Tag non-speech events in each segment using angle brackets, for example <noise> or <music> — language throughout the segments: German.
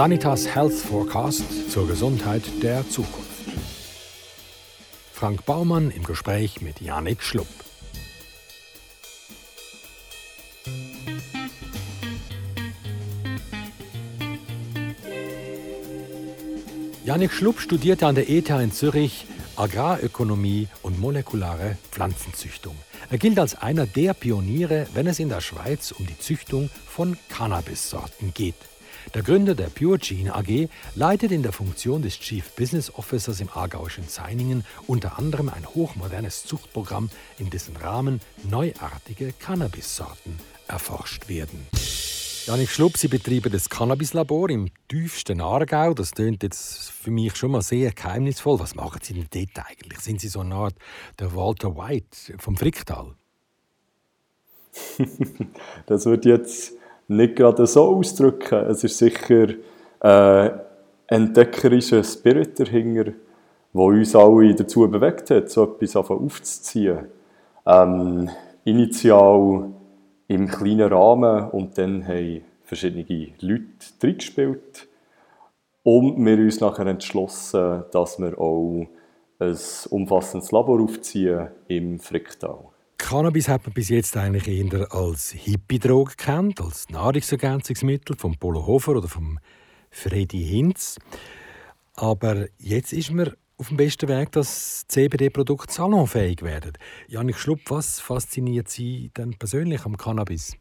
Sanitas Health Forecast zur Gesundheit der Zukunft. Frank Baumann im Gespräch mit Janik Schlupp. Janik Schlupp studierte an der ETH in Zürich Agrarökonomie und molekulare Pflanzenzüchtung. Er gilt als einer der Pioniere, wenn es in der Schweiz um die Züchtung von Cannabissorten geht. Der Gründer der Pure Gene AG leitet in der Funktion des Chief Business Officers im aargauischen Zeiningen unter anderem ein hochmodernes Zuchtprogramm, in dessen Rahmen neuartige Cannabissorten erforscht werden. Janik Schlupp, Sie betreiben das Cannabislabor im tiefsten Aargau. Das klingt jetzt für mich schon mal sehr geheimnisvoll. Was machen Sie denn dort eigentlich? Sind Sie so eine Art der Walter White vom Fricktal? <laughs> das wird jetzt nicht gerade so ausdrücken. Es ist sicher ein äh, entdeckerischer Spirit dahinter, der uns alle dazu bewegt hat, so etwas aufzuziehen. Ähm, initial im kleinen Rahmen und dann haben verschiedene Leute reingespielt. Und wir uns nachher entschlossen, dass wir auch ein umfassendes Labor aufziehen im Fricktal. Cannabis hat man bis jetzt eigentlich eher als Hippie-Droge gekannt, als Nahrungsergänzungsmittel vom Polo Hofer oder vom Freddy Hinz. Aber jetzt ist man auf dem besten Weg, dass CBD-Produkte salonfähig werden. Janik Schlupp, was fasziniert Sie denn persönlich am Cannabis?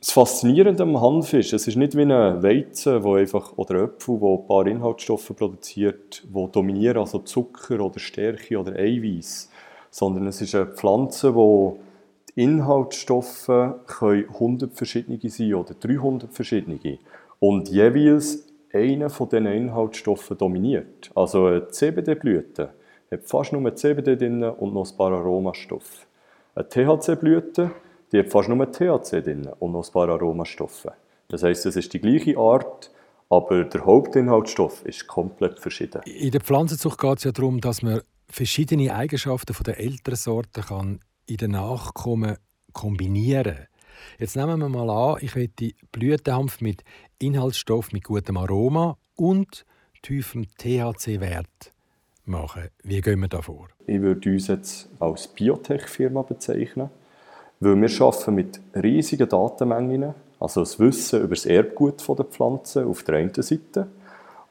Das Faszinierende am Hanf ist, es ist nicht wie ein Weizen wo einfach, oder Äpfel, der ein paar Inhaltsstoffe produziert, die dominieren, also Zucker oder Stärke oder Eiweiß sondern es ist eine Pflanze, wo die Inhaltsstoffe können 100 verschiedene sein oder 300 verschiedene und jeweils einer von diesen Inhaltsstoffen dominiert. Also eine CBD-Blüte hat fast nur CBD drin und noch ein paar Aromastoffe. Eine THC-Blüte die hat fast nur THC drin und noch ein paar Aromastoffe. Das heisst, es ist die gleiche Art, aber der Hauptinhaltsstoff ist komplett verschieden. In der Pflanzenzucht geht es ja darum, dass man verschiedene Eigenschaften der älteren Sorten kann in den Nachkommen kombinieren. Jetzt nehmen wir mal an, ich möchte Blütenhanf mit Inhaltsstoff mit gutem Aroma und tiefem THC-Wert machen. Wie gehen wir da vor? Ich würde uns jetzt als Biotech-Firma bezeichnen, weil wir arbeiten mit riesigen Datenmengen, also das Wissen über das Erbgut der Pflanzen auf der einen Seite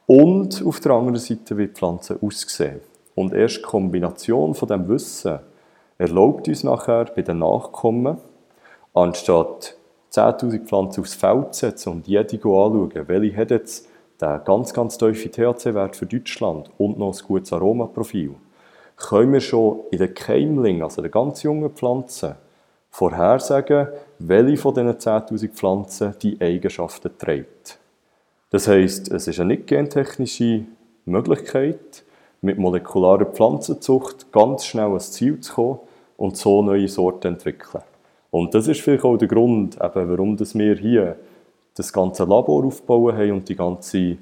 und auf der anderen Seite, wie die Pflanzen aussehen. Und erst die Kombination von dem Wissen erlaubt uns nachher bei den Nachkommen, anstatt 10.000 Pflanzen aufs Feld zu setzen und jede anschauen, welche hat jetzt den ganz, ganz tiefen THC-Wert für Deutschland und noch ein gutes Aromaprofil, können wir schon in den Keimlingen, also den ganz jungen Pflanzen, vorhersagen, welche von diesen 10.000 Pflanzen die Eigenschaften trägt. Das heisst, es ist eine nicht gentechnische Möglichkeit, mit molekularer Pflanzenzucht ganz schnell ans Ziel zu kommen und so neue Sorten entwickeln. Und das ist vielleicht auch der Grund, eben, warum wir hier das ganze Labor aufbauen haben und die ganze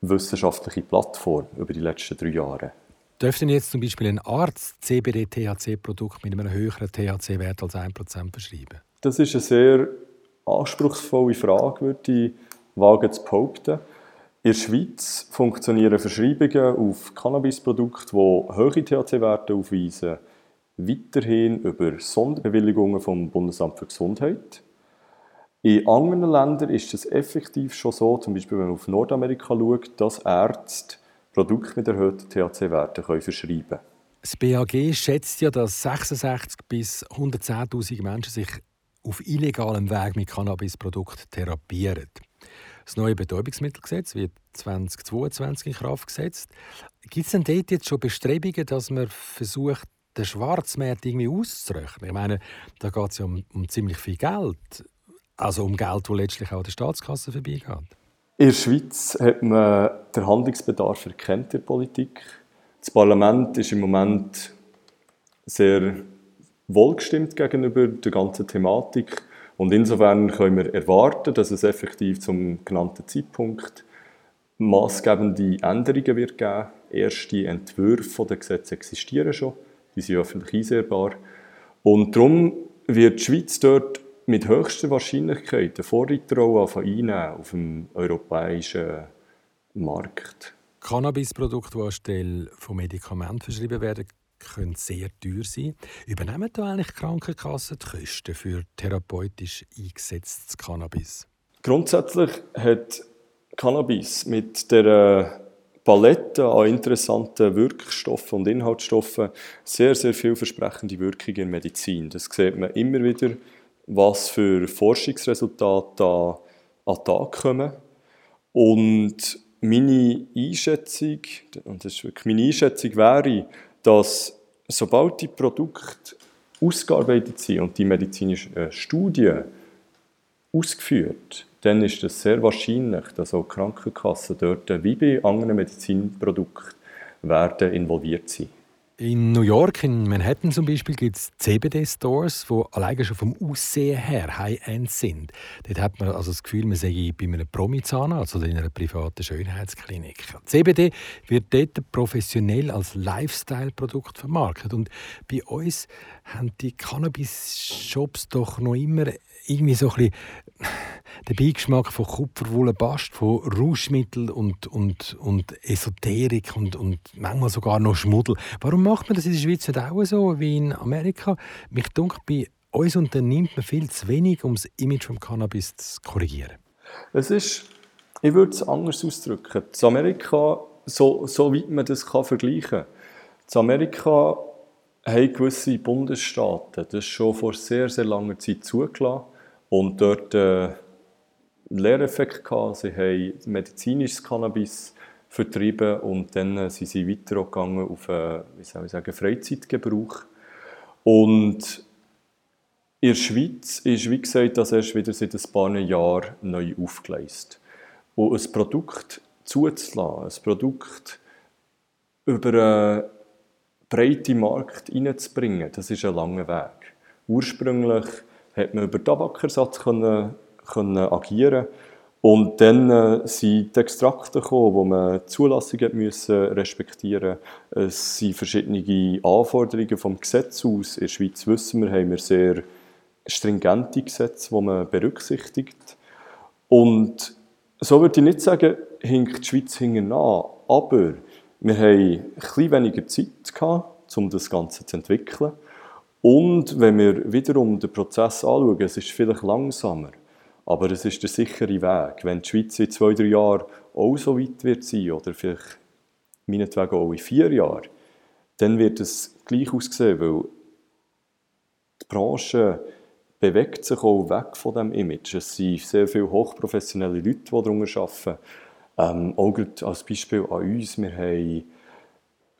wissenschaftliche Plattform über die letzten drei Jahre. Dürfte jetzt zum Beispiel ein Arzt CBD-THC-Produkt mit einem höheren THC-Wert als 1% verschreiben? Das ist eine sehr anspruchsvolle Frage, würde ich wagen zu behaupten. In der Schweiz funktionieren Verschreibungen auf Cannabisprodukte, die hohe THC-Werte aufweisen, weiterhin über Sonderbewilligungen vom Bundesamt für Gesundheit. In anderen Ländern ist es effektiv schon so, zum Beispiel wenn man auf Nordamerika schaut, dass Ärzte Produkte mit erhöhten THC-Werten verschreiben können. Das BAG schätzt ja, dass 66 bis 110.000 Menschen sich auf illegalem Weg mit Cannabisprodukten therapieren. Das neue Betäubungsmittelgesetz wird 2022 in Kraft gesetzt. Gibt es denn dort jetzt schon Bestrebungen, dass man versucht, den Schwarzmarkt irgendwie auszurechnen? Ich meine, da geht es ja um, um, ziemlich viel Geld. Also um Geld, das letztlich auch der Staatskasse vorbeigeht. In der Schweiz hat man den Handlungsbedarf erkennt der Politik. Das Parlament ist im Moment sehr wohlgestimmt gegenüber der ganzen Thematik. Und insofern können wir erwarten, dass es effektiv zum genannten Zeitpunkt maßgebende Änderungen wird geben. Erste Entwürfe der Gesetze existieren schon, die sind öffentlich einsehbar. Und darum wird die Schweiz dort mit höchster Wahrscheinlichkeit eine Vorreiterrolle einnehmen auf dem europäischen Markt. Cannabisprodukte, die anstelle von Medikamenten verschrieben werden, können sehr teuer sein. Übernehmen da eigentlich Krankenkassen die Kosten für therapeutisch eingesetztes Cannabis? Grundsätzlich hat Cannabis mit der Palette an interessanten Wirkstoffen und Inhaltsstoffen sehr, sehr vielversprechende Wirkungen in Medizin. Das sieht man immer wieder, was für Forschungsresultate da an den Tag kommen. Und meine Einschätzung, und das ist wirklich meine Einschätzung wäre, dass sobald die Produkte ausgearbeitet sind und die medizinischen äh, Studien ausgeführt, dann ist es sehr wahrscheinlich, dass auch Krankenkassen dort, wie bei anderen Medizinprodukten, werden involviert sein. In New York, in Manhattan zum Beispiel, gibt es CBD-Stores, die alleine schon vom Aussehen her High-End sind. Dort hat man also das Gefühl, man sei bei einem Promi-Zahnarzt oder in einer privaten Schönheitsklinik. CBD wird dort professionell als Lifestyle-Produkt vermarktet. Und bei uns haben die Cannabis-Shops doch noch immer irgendwie so ein bisschen den Beigeschmack von Kupferwolle Bast, von Rauschmittel und, und, und Esoterik und, und manchmal sogar noch Schmuddel. Warum macht man das in der Schweiz nicht auch so wie in Amerika? Mich dunkel bei uns unternimmt man viel zu wenig, um das Image vom Cannabis zu korrigieren. Es ist, ich würde es anders ausdrücken. In Amerika, so, so weit man das kann vergleichen kann, in Amerika haben gewisse Bundesstaaten das schon vor sehr, sehr langer Zeit zugelassen und dort äh, Lehreffekt gehabt. Sie haben medizinisches Cannabis vertrieben und dann äh, sind sie weitergegangen auf äh, wie soll ich sagen, Freizeitgebrauch. Und in der Schweiz ist, wie gesagt, das erst wieder seit ein paar Jahren neu aufgeleistet. Und ein Produkt zuzulassen, ein Produkt über einen breiten Markt hineinzubringen, das ist ein langer Weg. Ursprünglich hat man über Tabakersatz können, können agieren und dann äh, sind die Extrakte gekommen, wo man Zulassungen müssen respektieren Es sind verschiedene Anforderungen vom Gesetz aus. In der Schweiz wissen wir, haben wir sehr stringente Gesetze, die man berücksichtigt. Und so würde ich nicht sagen, hinkt die Schweiz hinten an, aber wir haben ein bisschen weniger Zeit gehabt, um das Ganze zu entwickeln. Und wenn wir wiederum den Prozess anschauen, es ist vielleicht langsamer, aber es ist der sichere Weg. Wenn die Schweiz in zwei, drei Jahren auch so weit wird sein, oder vielleicht meinetwegen auch in vier Jahren, dann wird es gleich aussehen, weil die Branche bewegt sich auch weg von diesem Image. Es sind sehr viele hochprofessionelle Leute, die darunter arbeiten. Ähm, auch als Beispiel an uns, wir haben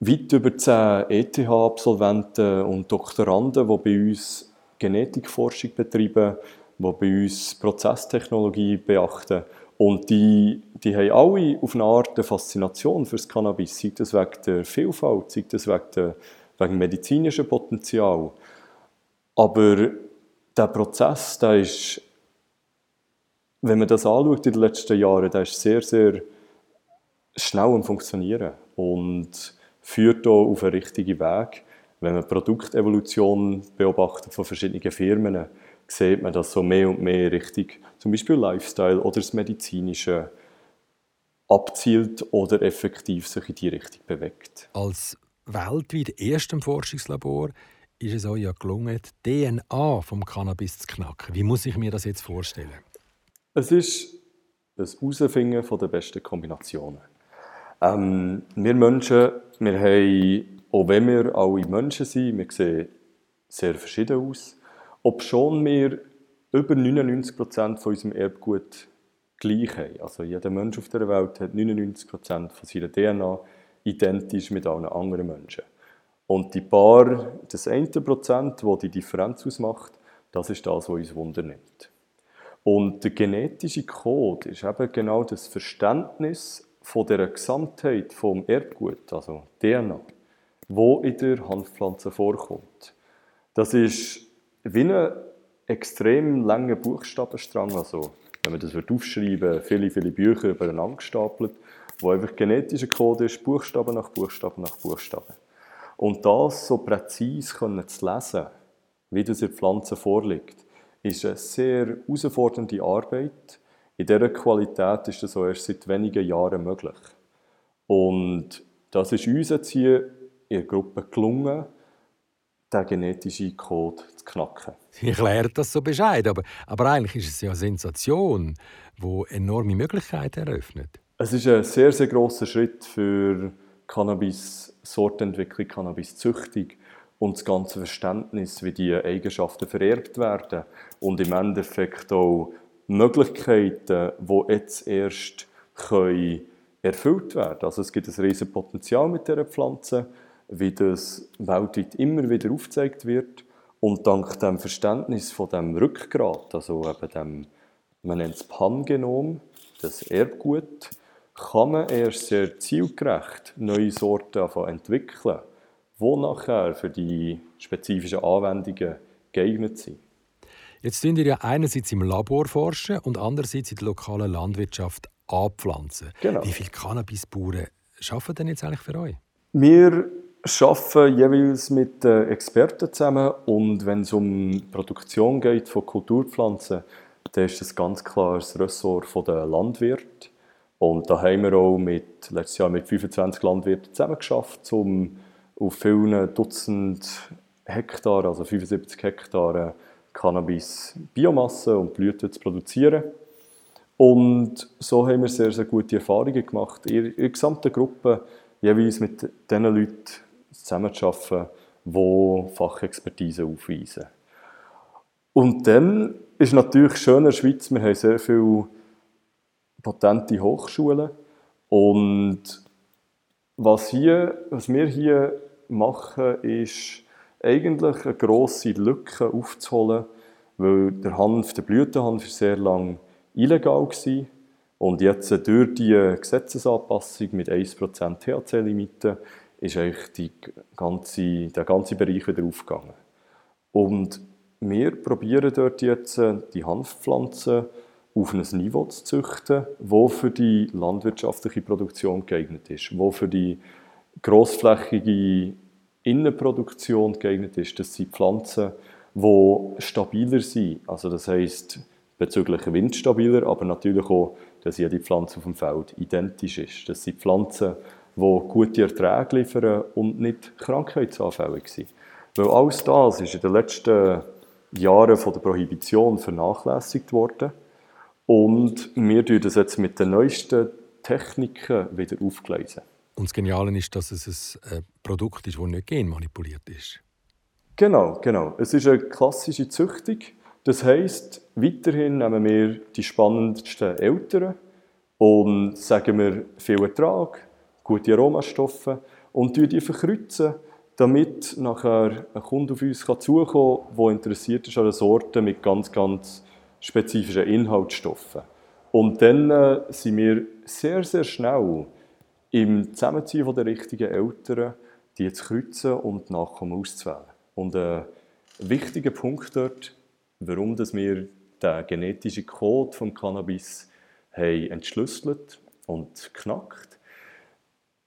weit über zehn ETH-Absolventen und Doktoranden, die bei uns Genetikforschung betreiben, die bei uns Prozesstechnologie beachten. Und die, die haben alle auf eine Art eine Faszination für das Cannabis, sei das wegen der Vielfalt, sei das wegen, der, wegen dem medizinischen Potenzial. Aber der Prozess, der ist, wenn man das anschaut in den letzten Jahren, der ist sehr, sehr schnell am Funktionieren. Und führt hier auf einen richtigen Weg. Wenn man Produktevolution beobachtet von verschiedenen Firmen, sieht man, dass so mehr und mehr richtig zum Beispiel Lifestyle oder das Medizinische abzielt oder effektiv sich in die Richtung bewegt. Als weltweit erstem Forschungslabor ist es euch ja gelungen, die DNA vom Cannabis zu knacken. Wie muss ich mir das jetzt vorstellen? Es ist das Herausfinden der besten Kombinationen. Ähm, wir Menschen, wir haben, auch wenn wir alle Menschen sind, wir sehen sehr verschieden aus, ob schon wir über 99% von unserem Erbgut gleich haben. Also jeder Mensch auf der Welt hat 99% von seiner DNA identisch mit allen anderen Menschen. Und die paar, das eine Prozent, das die Differenz ausmacht, das ist das, was uns Wunder nimmt. Und der genetische Code ist eben genau das Verständnis von der Gesamtheit vom Erbgut, also DNA, wo in der Hanfpflanze vorkommt. Das ist wie ein extrem langer Buchstabenstrang, also wenn man das aufschreiben würde, viele, viele Bücher übereinander gestapelt, wo einfach genetischer Code ist, Buchstaben nach Buchstaben nach Buchstaben. Und das so präzise zu lesen, wie das in der Pflanze vorliegt, ist eine sehr herausfordernde Arbeit, In dieser Qualität ist das auch erst seit wenigen Jahren möglich. Und das ist uns jetzt hier in der Gruppe gelungen, den genetischen Code zu knacken. Ich erkläre das so bescheid, aber, aber eigentlich ist es ja eine Sensation, die enorme Möglichkeiten eröffnet. Es ist ein sehr, sehr grosser Schritt für Cannabis-Sortentwicklung, Cannabis-Züchtung und das ganze Verständnis, wie diese Eigenschaften vererbt werden und im Endeffekt auch Möglichkeiten, die jetzt erst können erfüllt werden Also es gibt ein riesiges Potenzial mit dieser Pflanze, wie das weltweit immer wieder aufgezeigt wird und dank dem Verständnis von dem Rückgrat, also eben dem, man nennt es Pangenom, das Erbgut, kann man erst sehr zielgerecht neue Sorten entwickeln, die nachher für die spezifischen Anwendungen geeignet sind. Jetzt tun ihr ja einerseits im Labor forschen und andererseits in der lokalen Landwirtschaft anpflanzen. Genau. Wie viele Cannabisbauern arbeiten denn jetzt eigentlich für euch? Wir arbeiten jeweils mit Experten zusammen und wenn es um die Produktion geht von Kulturpflanzen, dann ist das ganz klar das Ressort der Landwirte. Und da haben wir auch mit, letztes Jahr mit 25 Landwirten zusammengeschafft, um auf vielen Dutzend Hektar, also 75 Hektar Cannabis Biomasse und Blüten zu produzieren. Und so haben wir sehr, sehr gute Erfahrungen gemacht, in der gesamten Gruppe jeweils mit den Leuten zusammenzuarbeiten, die Fachexpertise aufweisen. Und dann ist natürlich schön in der Schweiz, wir haben sehr viele patente Hochschulen. Und was, hier, was wir hier machen, ist eigentlich eine grosse Lücke aufzuholen, weil der Hanf, der Blütenhanf, ist sehr lang illegal war. Und jetzt durch die Gesetzesanpassung mit 1% THC-Limite ist eigentlich die ganze, der ganze Bereich wieder aufgegangen. Und wir probieren dort jetzt die Hanfpflanzen auf ein Niveau zu züchten, das für die landwirtschaftliche Produktion geeignet ist, wo für die grossflächige Innenproduktion geeignet ist. Das sind Pflanzen, die stabiler sind. Also das heißt bezüglich Wind stabiler, aber natürlich auch, dass jede Pflanze auf dem Feld identisch ist. Das sind Pflanzen, die gute Erträge liefern und nicht krankheitsanfällig sind. Weil alles das ist in den letzten Jahren von der Prohibition vernachlässigt worden. Und wir tun das jetzt mit den neuesten Techniken wieder aufgleisen. Und das Geniale ist, dass es ein äh, Produkt ist, das nicht genmanipuliert ist. Genau, genau. Es ist eine klassische Züchtung. Das heisst, weiterhin nehmen wir die spannendsten Eltern und sagen wir viel Ertrag, gute Aromastoffe und die verkreuzen, damit nachher ein Kunde auf uns zukommen kann, der interessiert ist an einer Sorte mit ganz, ganz spezifischen Inhaltsstoffen. Und dann äh, sind wir sehr, sehr schnell im Zusammenziehen der richtigen Eltern, die zu kreuzen und Nachkommen auszuwählen. Und ein wichtiger Punkt dort, warum dass wir den genetischen Code vom Cannabis haben entschlüsselt und knackt.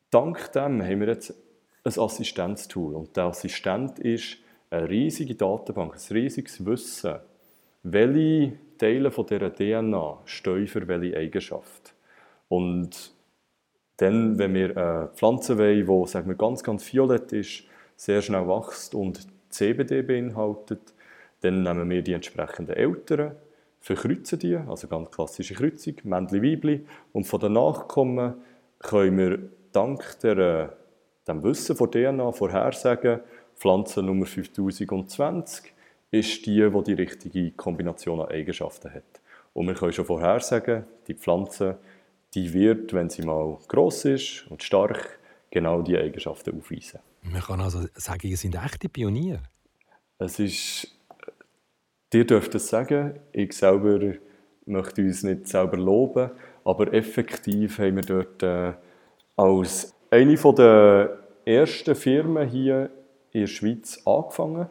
Dank dem haben wir jetzt ein Assistenztool. Und der Assistent ist eine riesige Datenbank, ein riesiges Wissen welche Teile von dieser DNA stehen für welche Eigenschaft. Und dann, wenn wir eine Pflanze wollen, die sagen wir, ganz, ganz violett ist, sehr schnell wächst und CBD beinhaltet, dann nehmen wir die entsprechenden Eltern, verkreuzen die, also ganz klassische Kreuzung, Männchen, Weibli, und von den Nachkommen können wir dank der, dem Wissen von DNA vorhersagen, Pflanze Nummer 5020 ist die, die die richtige Kombination an Eigenschaften hat. Und wir können schon vorhersagen, die Pflanze, die wird, wenn sie mal gross ist und stark, genau diese Eigenschaften aufweisen. Man kann also sagen, ihr seid echte Pioniere. Es ist, ihr dürft es sagen, ich selber möchte uns nicht selber loben, aber effektiv haben wir dort äh, als eine der ersten Firmen hier in der Schweiz angefangen,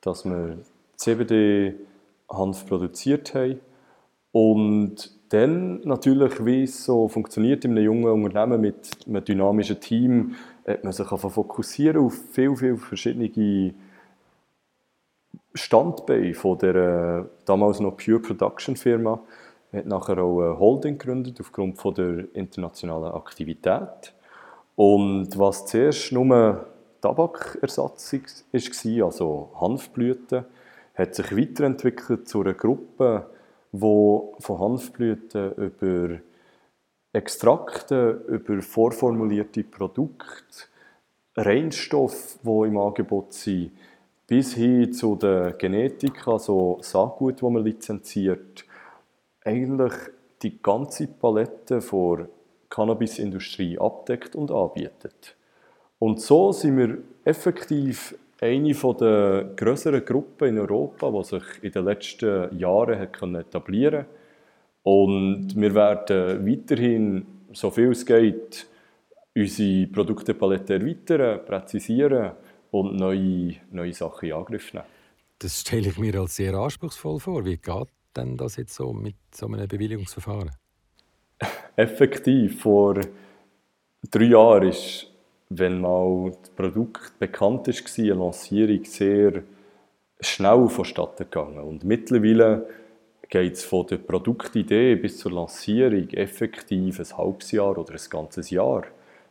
dass wir CBD-Hanf produziert haben. Und dann natürlich, wie es so funktioniert in einem jungen Unternehmen mit einem dynamischen Team, hat man sich fokussieren auf viele, viele verschiedene Standbeine von der damals noch Pure Production Firma. hat nachher auch eine Holding gegründet aufgrund von der internationalen Aktivität. Und was zuerst nur Tabakersatz war, also Hanfblüten, hat sich weiterentwickelt zu einer Gruppe, wo von Hanfblüten über Extrakte, über vorformulierte Produkte, Reinstoffe, die im Angebot sind, bis hin zu der Genetik, also Saatgut, die man lizenziert, eigentlich die ganze Palette der Cannabisindustrie abdeckt und anbietet. Und so sind wir effektiv eine der größeren Gruppen in Europa, die sich in den letzten Jahren hat etablieren konnte. Und wir werden weiterhin, so viel es geht, unsere Produktepalette erweitern, präzisieren und neue, neue Sachen in Angriff nehmen. Das stelle ich mir als sehr anspruchsvoll vor. Wie geht denn das jetzt so mit so einem Bewilligungsverfahren? Effektiv. Vor drei Jahren ist, wenn mal das Produkt bekannt war, eine Lancierung sehr schnell vonstatten gegangen. Und mittlerweile geht es von der Produktidee bis zur Lancierung effektiv ein halbes Jahr oder ein ganzes Jahr,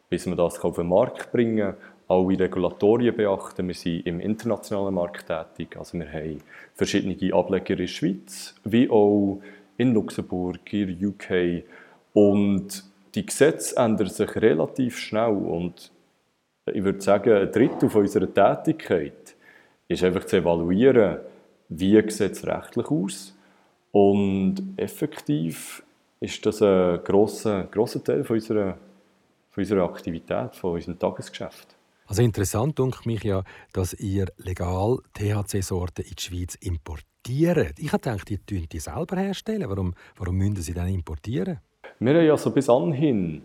bis man das auf den Markt bringen kann alle Regulatorien beachten. Wir sind im internationalen Markt tätig. Also wir haben verschiedene Ableger in der Schweiz, wie auch in Luxemburg, in UK. Und die Gesetze ändern sich relativ schnell. Und ich würde sagen, ein Drittel unserer Tätigkeit ist einfach zu evaluieren, wie sieht es rechtlich aus. Und effektiv ist das ein grosser, grosser Teil von unserer, von unserer Aktivität, von unserem Tagesgeschäft. Also interessant denke mich ja, dass ihr legal THC-Sorten in die Schweiz importiert. Ich gedacht, ihr könnt die selber herstellen. Warum, warum müssen sie dann importieren? Wir haben ja so bis anhin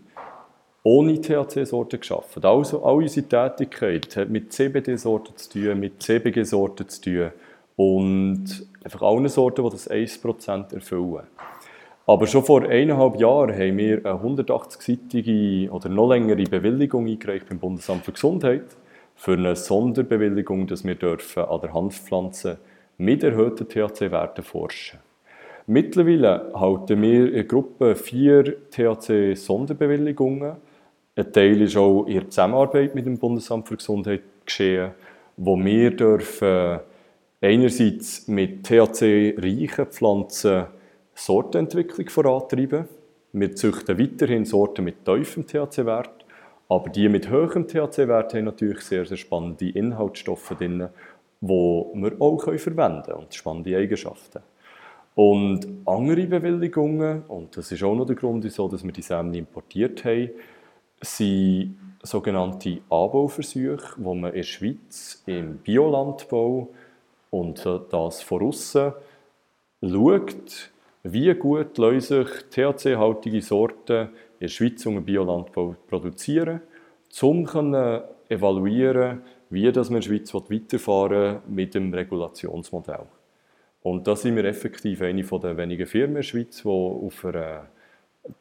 ohne THC-Sorten geschaffen. Also all unsere Tätigkeit hat mit CBD-Sorten zu tun, mit CBG-Sorten zu tun und einfach allen Sorten, die das 1% erfüllen. Aber schon vor eineinhalb Jahren haben wir eine 180-seitige oder noch längere Bewilligung eingereicht beim Bundesamt für Gesundheit für eine Sonderbewilligung, dass wir dürfen an der Hanfpflanze mit erhöhten THC-Werten forschen. Mittlerweile halten wir in Gruppe vier THC-Sonderbewilligungen. Ein Teil ist auch in Zusammenarbeit mit dem Bundesamt für Gesundheit geschehen, wo wir dürfen einerseits mit THC-reichen Pflanzen Sortenentwicklung vorantreiben. Wir züchten weiterhin Sorten mit tiefem THC-Wert, aber die mit hohem THC-Wert haben natürlich sehr, sehr spannende Inhaltsstoffe drin, die wir auch verwenden können und spannende Eigenschaften. Und andere Bewilligungen, und das ist auch noch der Grund, wieso wir die Samen importiert haben, sind sogenannte Anbauversuche, wo man in der Schweiz im Biolandbau und das von außen schaut, wie gut sich THC-haltige Sorten in der Schweiz und im Biolandbau produzieren, um zu evaluieren, wie wir in der Schweiz weiterfahren mit dem Regulationsmodell. Und da sind wir effektiv eine der wenigen Firmen in der Schweiz, die auf einer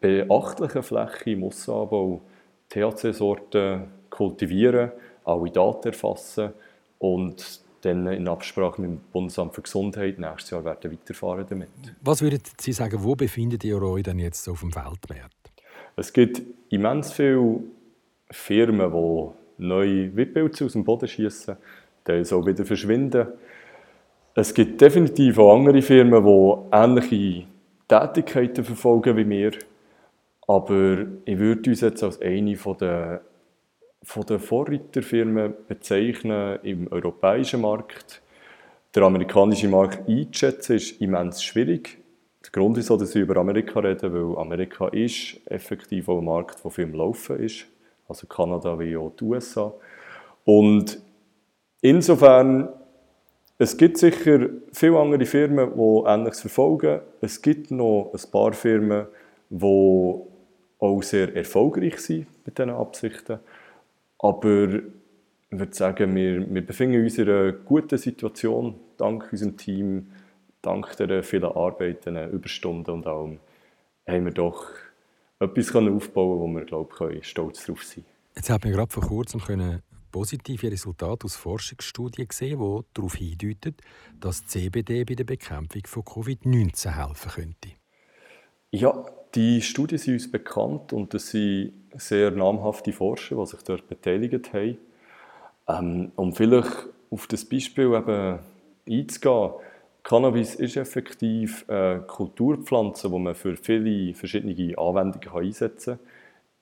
beachtlichen Fläche im Aussanbau THC-Sorten kultivieren, alle Daten erfassen und dann in Absprache mit dem Bundesamt für Gesundheit nächstes Jahr werden weiterfahren damit. Was würden Sie sagen, wo befindet ihr euch denn jetzt auf dem Weltmarkt? Es gibt immens viele Firmen, die neue Wildpilze aus dem Boden schießen, die so wieder verschwinden. Es gibt definitiv auch andere Firmen, die ähnliche Tätigkeiten verfolgen wie wir. Aber ich würde uns jetzt als eine der von den Vorreiterfirmen bezeichnen im europäischen Markt. Der amerikanische Markt einzuschätzen ist immens schwierig. Der Grund ist, dass ich über Amerika rede, weil Amerika ist effektiv auch ein Markt, der viel im Laufen ist. Also Kanada wie auch die USA. Und insofern, es gibt sicher viele andere Firmen, die Ähnliches verfolgen. Es gibt noch ein paar Firmen, die auch sehr erfolgreich sind mit diesen Absichten. Aber ich würde sagen, wir, wir befinden uns in einer guten Situation, dank unserem Team, dank der vielen Arbeiten, Überstunden und allem, haben wir doch etwas aufbauen wo wir, glaube ich, stolz darauf sein Jetzt haben wir gerade vor kurzem können positive Resultate aus Forschungsstudien gesehen, die darauf hindeuten, dass CBD bei der Bekämpfung von Covid-19 helfen könnte. Ja, die Studien sind uns bekannt und es sind sehr namhafte Forscher, die sich dort beteiligt haben. Ähm, um vielleicht auf das Beispiel eben einzugehen, Cannabis ist effektiv eine Kulturpflanze, die man für viele verschiedene Anwendungen einsetzen kann,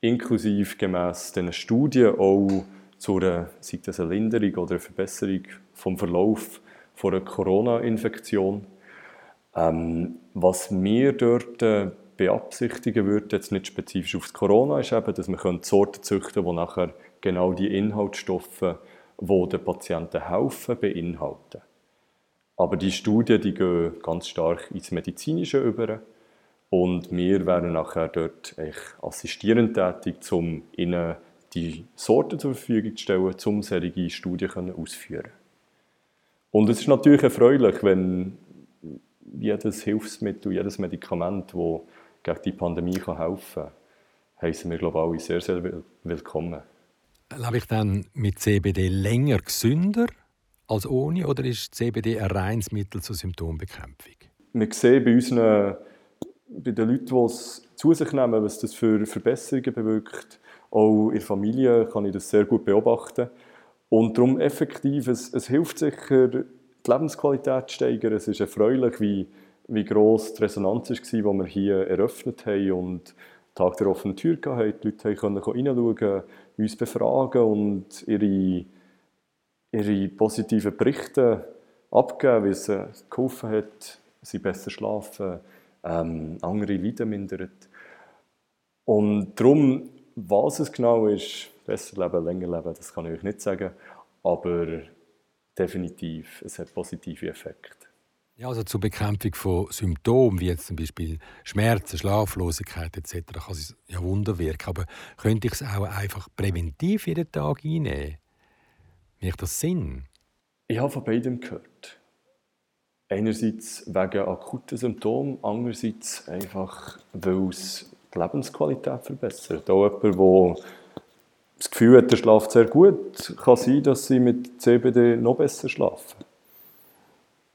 inklusive gemäss diesen Studien auch zu einer, sei das eine Linderung oder eine Verbesserung vom Verlauf von einer Corona-Infektion. Ähm, was wir dort äh, beabsichtigen würden, jetzt nicht spezifisch auf das Corona, ist eben, dass wir Sorten züchten können, die nachher genau die Inhaltsstoffe, die den Patienten helfen, beinhalten. Aber die Studien die gehen ganz stark ins Medizinische über. Und wir wären nachher dort assistierend tätig, um ihnen die Sorten zur Verfügung zu stellen, um solche Studien auszuführen. Und es ist natürlich erfreulich, wenn jedes Hilfsmittel, jedes Medikament, das gegen die Pandemie helfen kann, heißen wir, glaube ich, alle sehr, sehr willkommen. Lebe ich dann mit CBD länger gesünder als ohne oder ist CBD ein reines Mittel zur Symptombekämpfung? Wir sehen bei, unseren, bei den Leuten, die es zu sich nehmen, was das für Verbesserungen bewirkt. Auch in der Familie kann ich das sehr gut beobachten. Und darum effektiv, es, es hilft sicher, die Lebensqualität zu steigern. Es ist erfreulich, wie, wie gross die Resonanz war, die wir hier eröffnet haben und Tag der offenen Tür hatten. Die Leute konnten reinschauen, uns befragen und ihre ihre positiven Berichte abgeben, wie es geholfen hat, sie besser schlafen, ähm, andere Leiden mindert. Und darum, was es genau ist, besser leben, länger leben, das kann ich euch nicht sagen, aber definitiv, es hat positive Effekte. Ja, also zur Bekämpfung von Symptomen, wie jetzt zum Beispiel Schmerzen, Schlaflosigkeit etc., kann es ja Wunder wirken. Aber könnte ich es auch einfach präventiv jeden Tag einnehmen? Macht das Sinn? Ich habe von beidem gehört. Einerseits wegen akuten Symptomen, andererseits einfach, weil es die Lebensqualität verbessert. Auch jemand, der das Gefühl hat, er schlaft sehr gut, kann sein, dass sie mit CBD noch besser schlafen.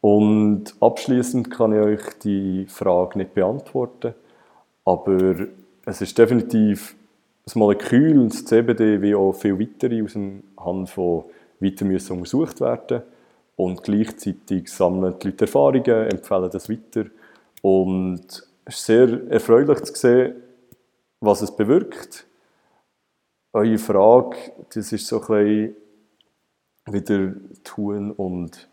Und abschließend kann ich euch die Frage nicht beantworten, aber es ist definitiv das Molekül, das CBD, wie auch viel weitere aus dem Hand von weiter müssen untersucht werden. Und gleichzeitig sammeln die Leute Erfahrungen, empfehlen das weiter. Und es ist sehr erfreulich zu sehen, was es bewirkt. Eure Frage, das ist so ein bisschen wieder tun und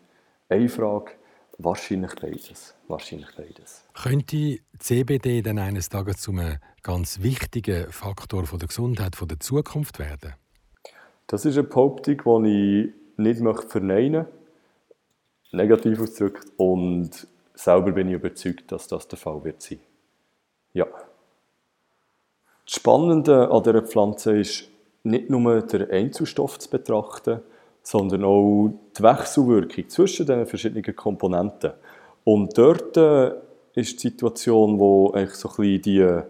eine Frage, wahrscheinlich beides. Wahrscheinlich beides. Könnte CBD dann eines Tages zu einem ganz wichtigen Faktor der Gesundheit der Zukunft werden? Das ist eine Behauptung, die ich nicht möchte verneinen möchte, negativ ausgedrückt. Und selber bin ich überzeugt, dass das der Fall wird sein. Ja. Das Spannende an dieser Pflanze ist, nicht nur der Einzelstoff zu betrachten, sondern auch die Wechselwirkung zwischen den verschiedenen Komponenten. Und dort äh, ist die Situation, wo eigentlich so ein bisschen die,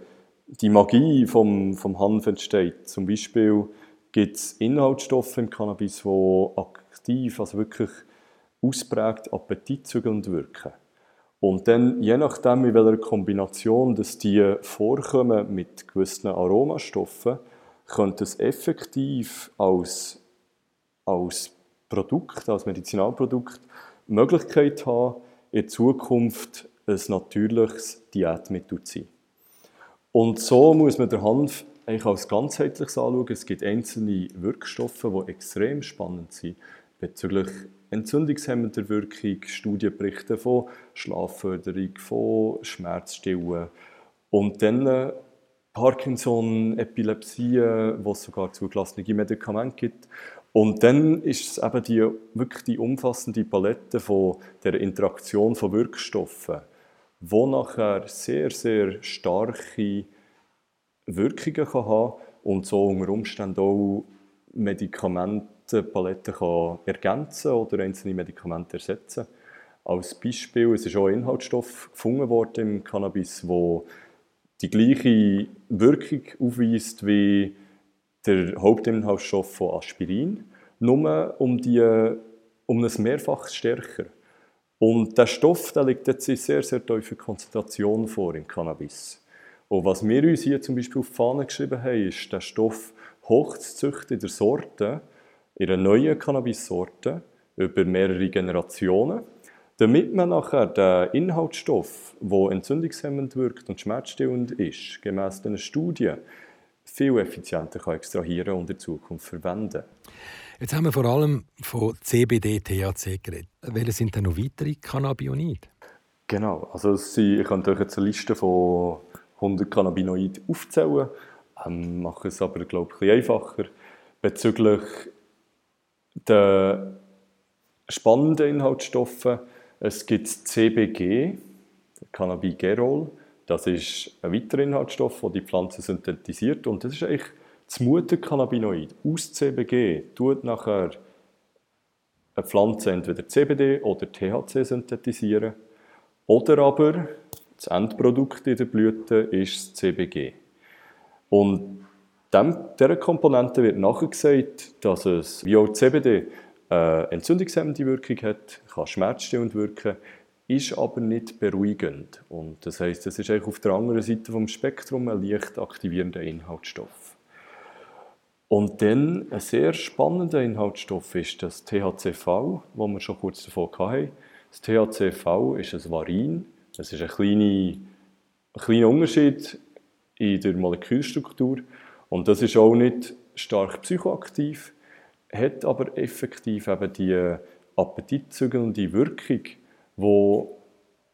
die Magie vom, vom Hanf entsteht. Zum Beispiel gibt es Inhaltsstoffe im Cannabis, die aktiv, also wirklich ausprägt appetitzügelnd wirken. Und dann, je nachdem, in welcher Kombination dass die vorkommen mit gewissen Aromastoffen, könnte es effektiv als, als Produkt, als Medizinalprodukt Möglichkeit haben, in Zukunft ein natürliches Diätmittel zu sein. Und so muss man der Hanf eigentlich als ganzheitliches anschauen. Es gibt einzelne Wirkstoffe, die extrem spannend sind bezüglich entzündungshemmender Wirkung, Studienberichte von Schlafförderung, von Schmerzstillen und dann äh, Parkinson, Epilepsie, wo es sogar zugelassene Medikamente gibt. Und dann ist es eben die, wirklich die umfassende Palette von der Interaktion von Wirkstoffen, wo nachher sehr, sehr starke Wirkungen kann haben und so unter Umständen auch Medikamentenpaletten kann ergänzen oder einzelne Medikamente ersetzen. Als Beispiel, es ist auch ein Inhaltsstoff gefunden worden im Cannabis, wo die gleiche Wirkung aufweist wie der Hauptinhaltsstoff von Aspirin, nur um, die, um ein Mehrfaches stärker. Und der Stoff der liegt jetzt in sehr, sehr tiefer Konzentration vor im Cannabis. Und was wir uns hier zum Beispiel auf die Fahne geschrieben haben, ist, den Stoff hochzuzüchten in der Sorte, in einer neuen Cannabis-Sorte, über mehrere Generationen, damit man nachher den Inhaltsstoff, der entzündungshemmend wirkt und schmerzstillend ist, gemäss diesen Studien, viel effizienter kann extrahieren und in Zukunft verwenden Jetzt haben wir vor allem von CBD, THC geredet. Welche sind denn noch weitere Cannabinoide? Genau, also ich kann euch jetzt eine Liste von 100 Cannabinoiden aufzählen, ähm, mache es aber glaube ich, ein einfacher. Bezüglich der spannenden Inhaltsstoffe, es gibt CBG, Cannabigerol, das ist ein weiterer Inhaltsstoff, der die Pflanze synthetisiert. Und das ist eigentlich das Muttercannabinoid aus CBG tut nachher eine Pflanze entweder CBD oder THC synthetisieren. Oder aber das Endprodukt in der Blüte ist das CBG. Und dem, dieser Komponente wird nachgesagt, dass es wie auch CBD eine äh, entzündungshemmende Wirkung hat, kann schmerzstillend wirken, ist aber nicht beruhigend. Und das heißt, es ist eigentlich auf der anderen Seite vom Spektrum ein leicht aktivierender Inhaltsstoff. Und dann ein sehr spannender Inhaltsstoff ist das THCV, wo wir schon kurz davon hatten. Das THCV ist ein Varin. Das ist ein kleiner, ein kleiner Unterschied in der Molekülstruktur. Und das ist auch nicht stark psychoaktiv, hat aber effektiv eben die appetitzügelnde Wirkung, wo,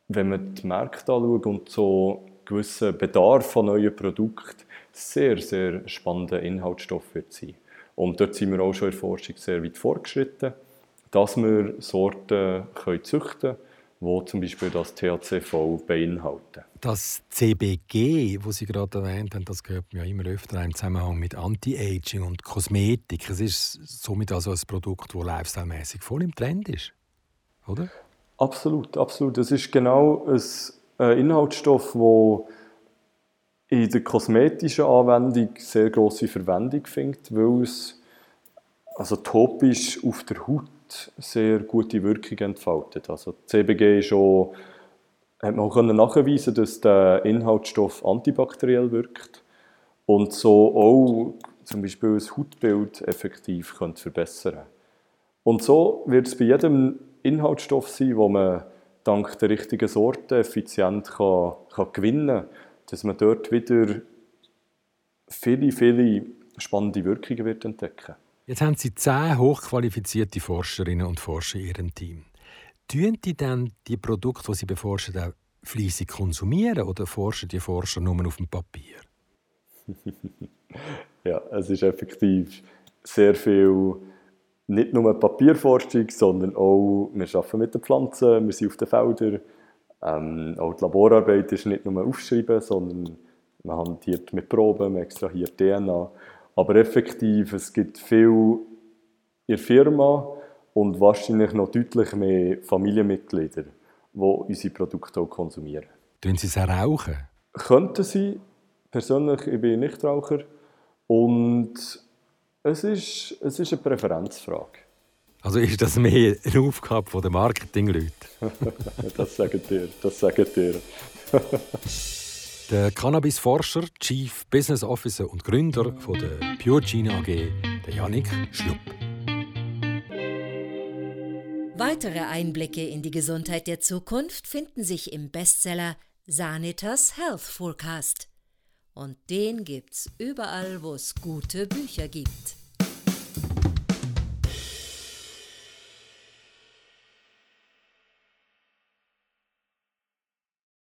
wenn man die Märkte anschaut und so gewissen Bedarf an neuen Produkten, sehr, sehr spannender Inhaltsstoff wird sein. Und dort sind wir auch schon in der Forschung sehr weit fortgeschritten, dass wir Sorten können züchten können, die zum Beispiel das THCV beinhalten. Das CBG, wo Sie gerade erwähnt haben, das gehört ja immer öfter im Zusammenhang mit Anti-Aging und Kosmetik. Es ist somit also ein Produkt, das lifestyle-mäßig voll im Trend ist, oder? Absolut, absolut. Es ist genau ein Inhaltsstoff, der in der kosmetischen Anwendung sehr große Verwendung findet, weil es also topisch auf der Haut sehr gute Wirkung entfaltet. Also CBG ist auch, hat man auch nachweisen dass der Inhaltsstoff antibakteriell wirkt und so auch zum Beispiel das Hautbild effektiv könnte verbessern Und so wird es bei jedem Inhaltsstoff sein, wo man dank der richtigen Sorte effizient kann, kann gewinnen kann dass man dort wieder viele, viele spannende Wirkungen wird entdecken Jetzt haben Sie zehn hochqualifizierte Forscherinnen und Forscher in Ihrem Team. Tun die dann die Produkte, die Sie beforschen, auch fleissig konsumieren oder forschen die Forscher nur auf dem Papier? <laughs> ja, es ist effektiv sehr viel, nicht nur Papierforschung, sondern auch, wir arbeiten mit den Pflanzen, wir sind auf den Feldern, ähm, auch die Laborarbeit ist nicht nur aufschreiben, sondern man hantiert mit Proben, man extrahiert DNA. Aber effektiv, es gibt viel in der Firma und wahrscheinlich noch deutlich mehr Familienmitglieder, die unsere Produkte auch konsumieren. Tun Sie es rauchen? Könnten sie. Persönlich ich bin ich Nichtraucher. Und es ist, es ist eine Präferenzfrage. Also ist das mehr eine Aufgabe der Marketingleute? <laughs> das sagen dir, das sagen dir. der Cannabis-Forscher, Chief Business Officer und Gründer von der Pure Gene AG, der Janik Schlupp. Weitere Einblicke in die Gesundheit der Zukunft finden sich im Bestseller Sanitas Health Forecast. Und den gibt's überall, wo es gute Bücher gibt.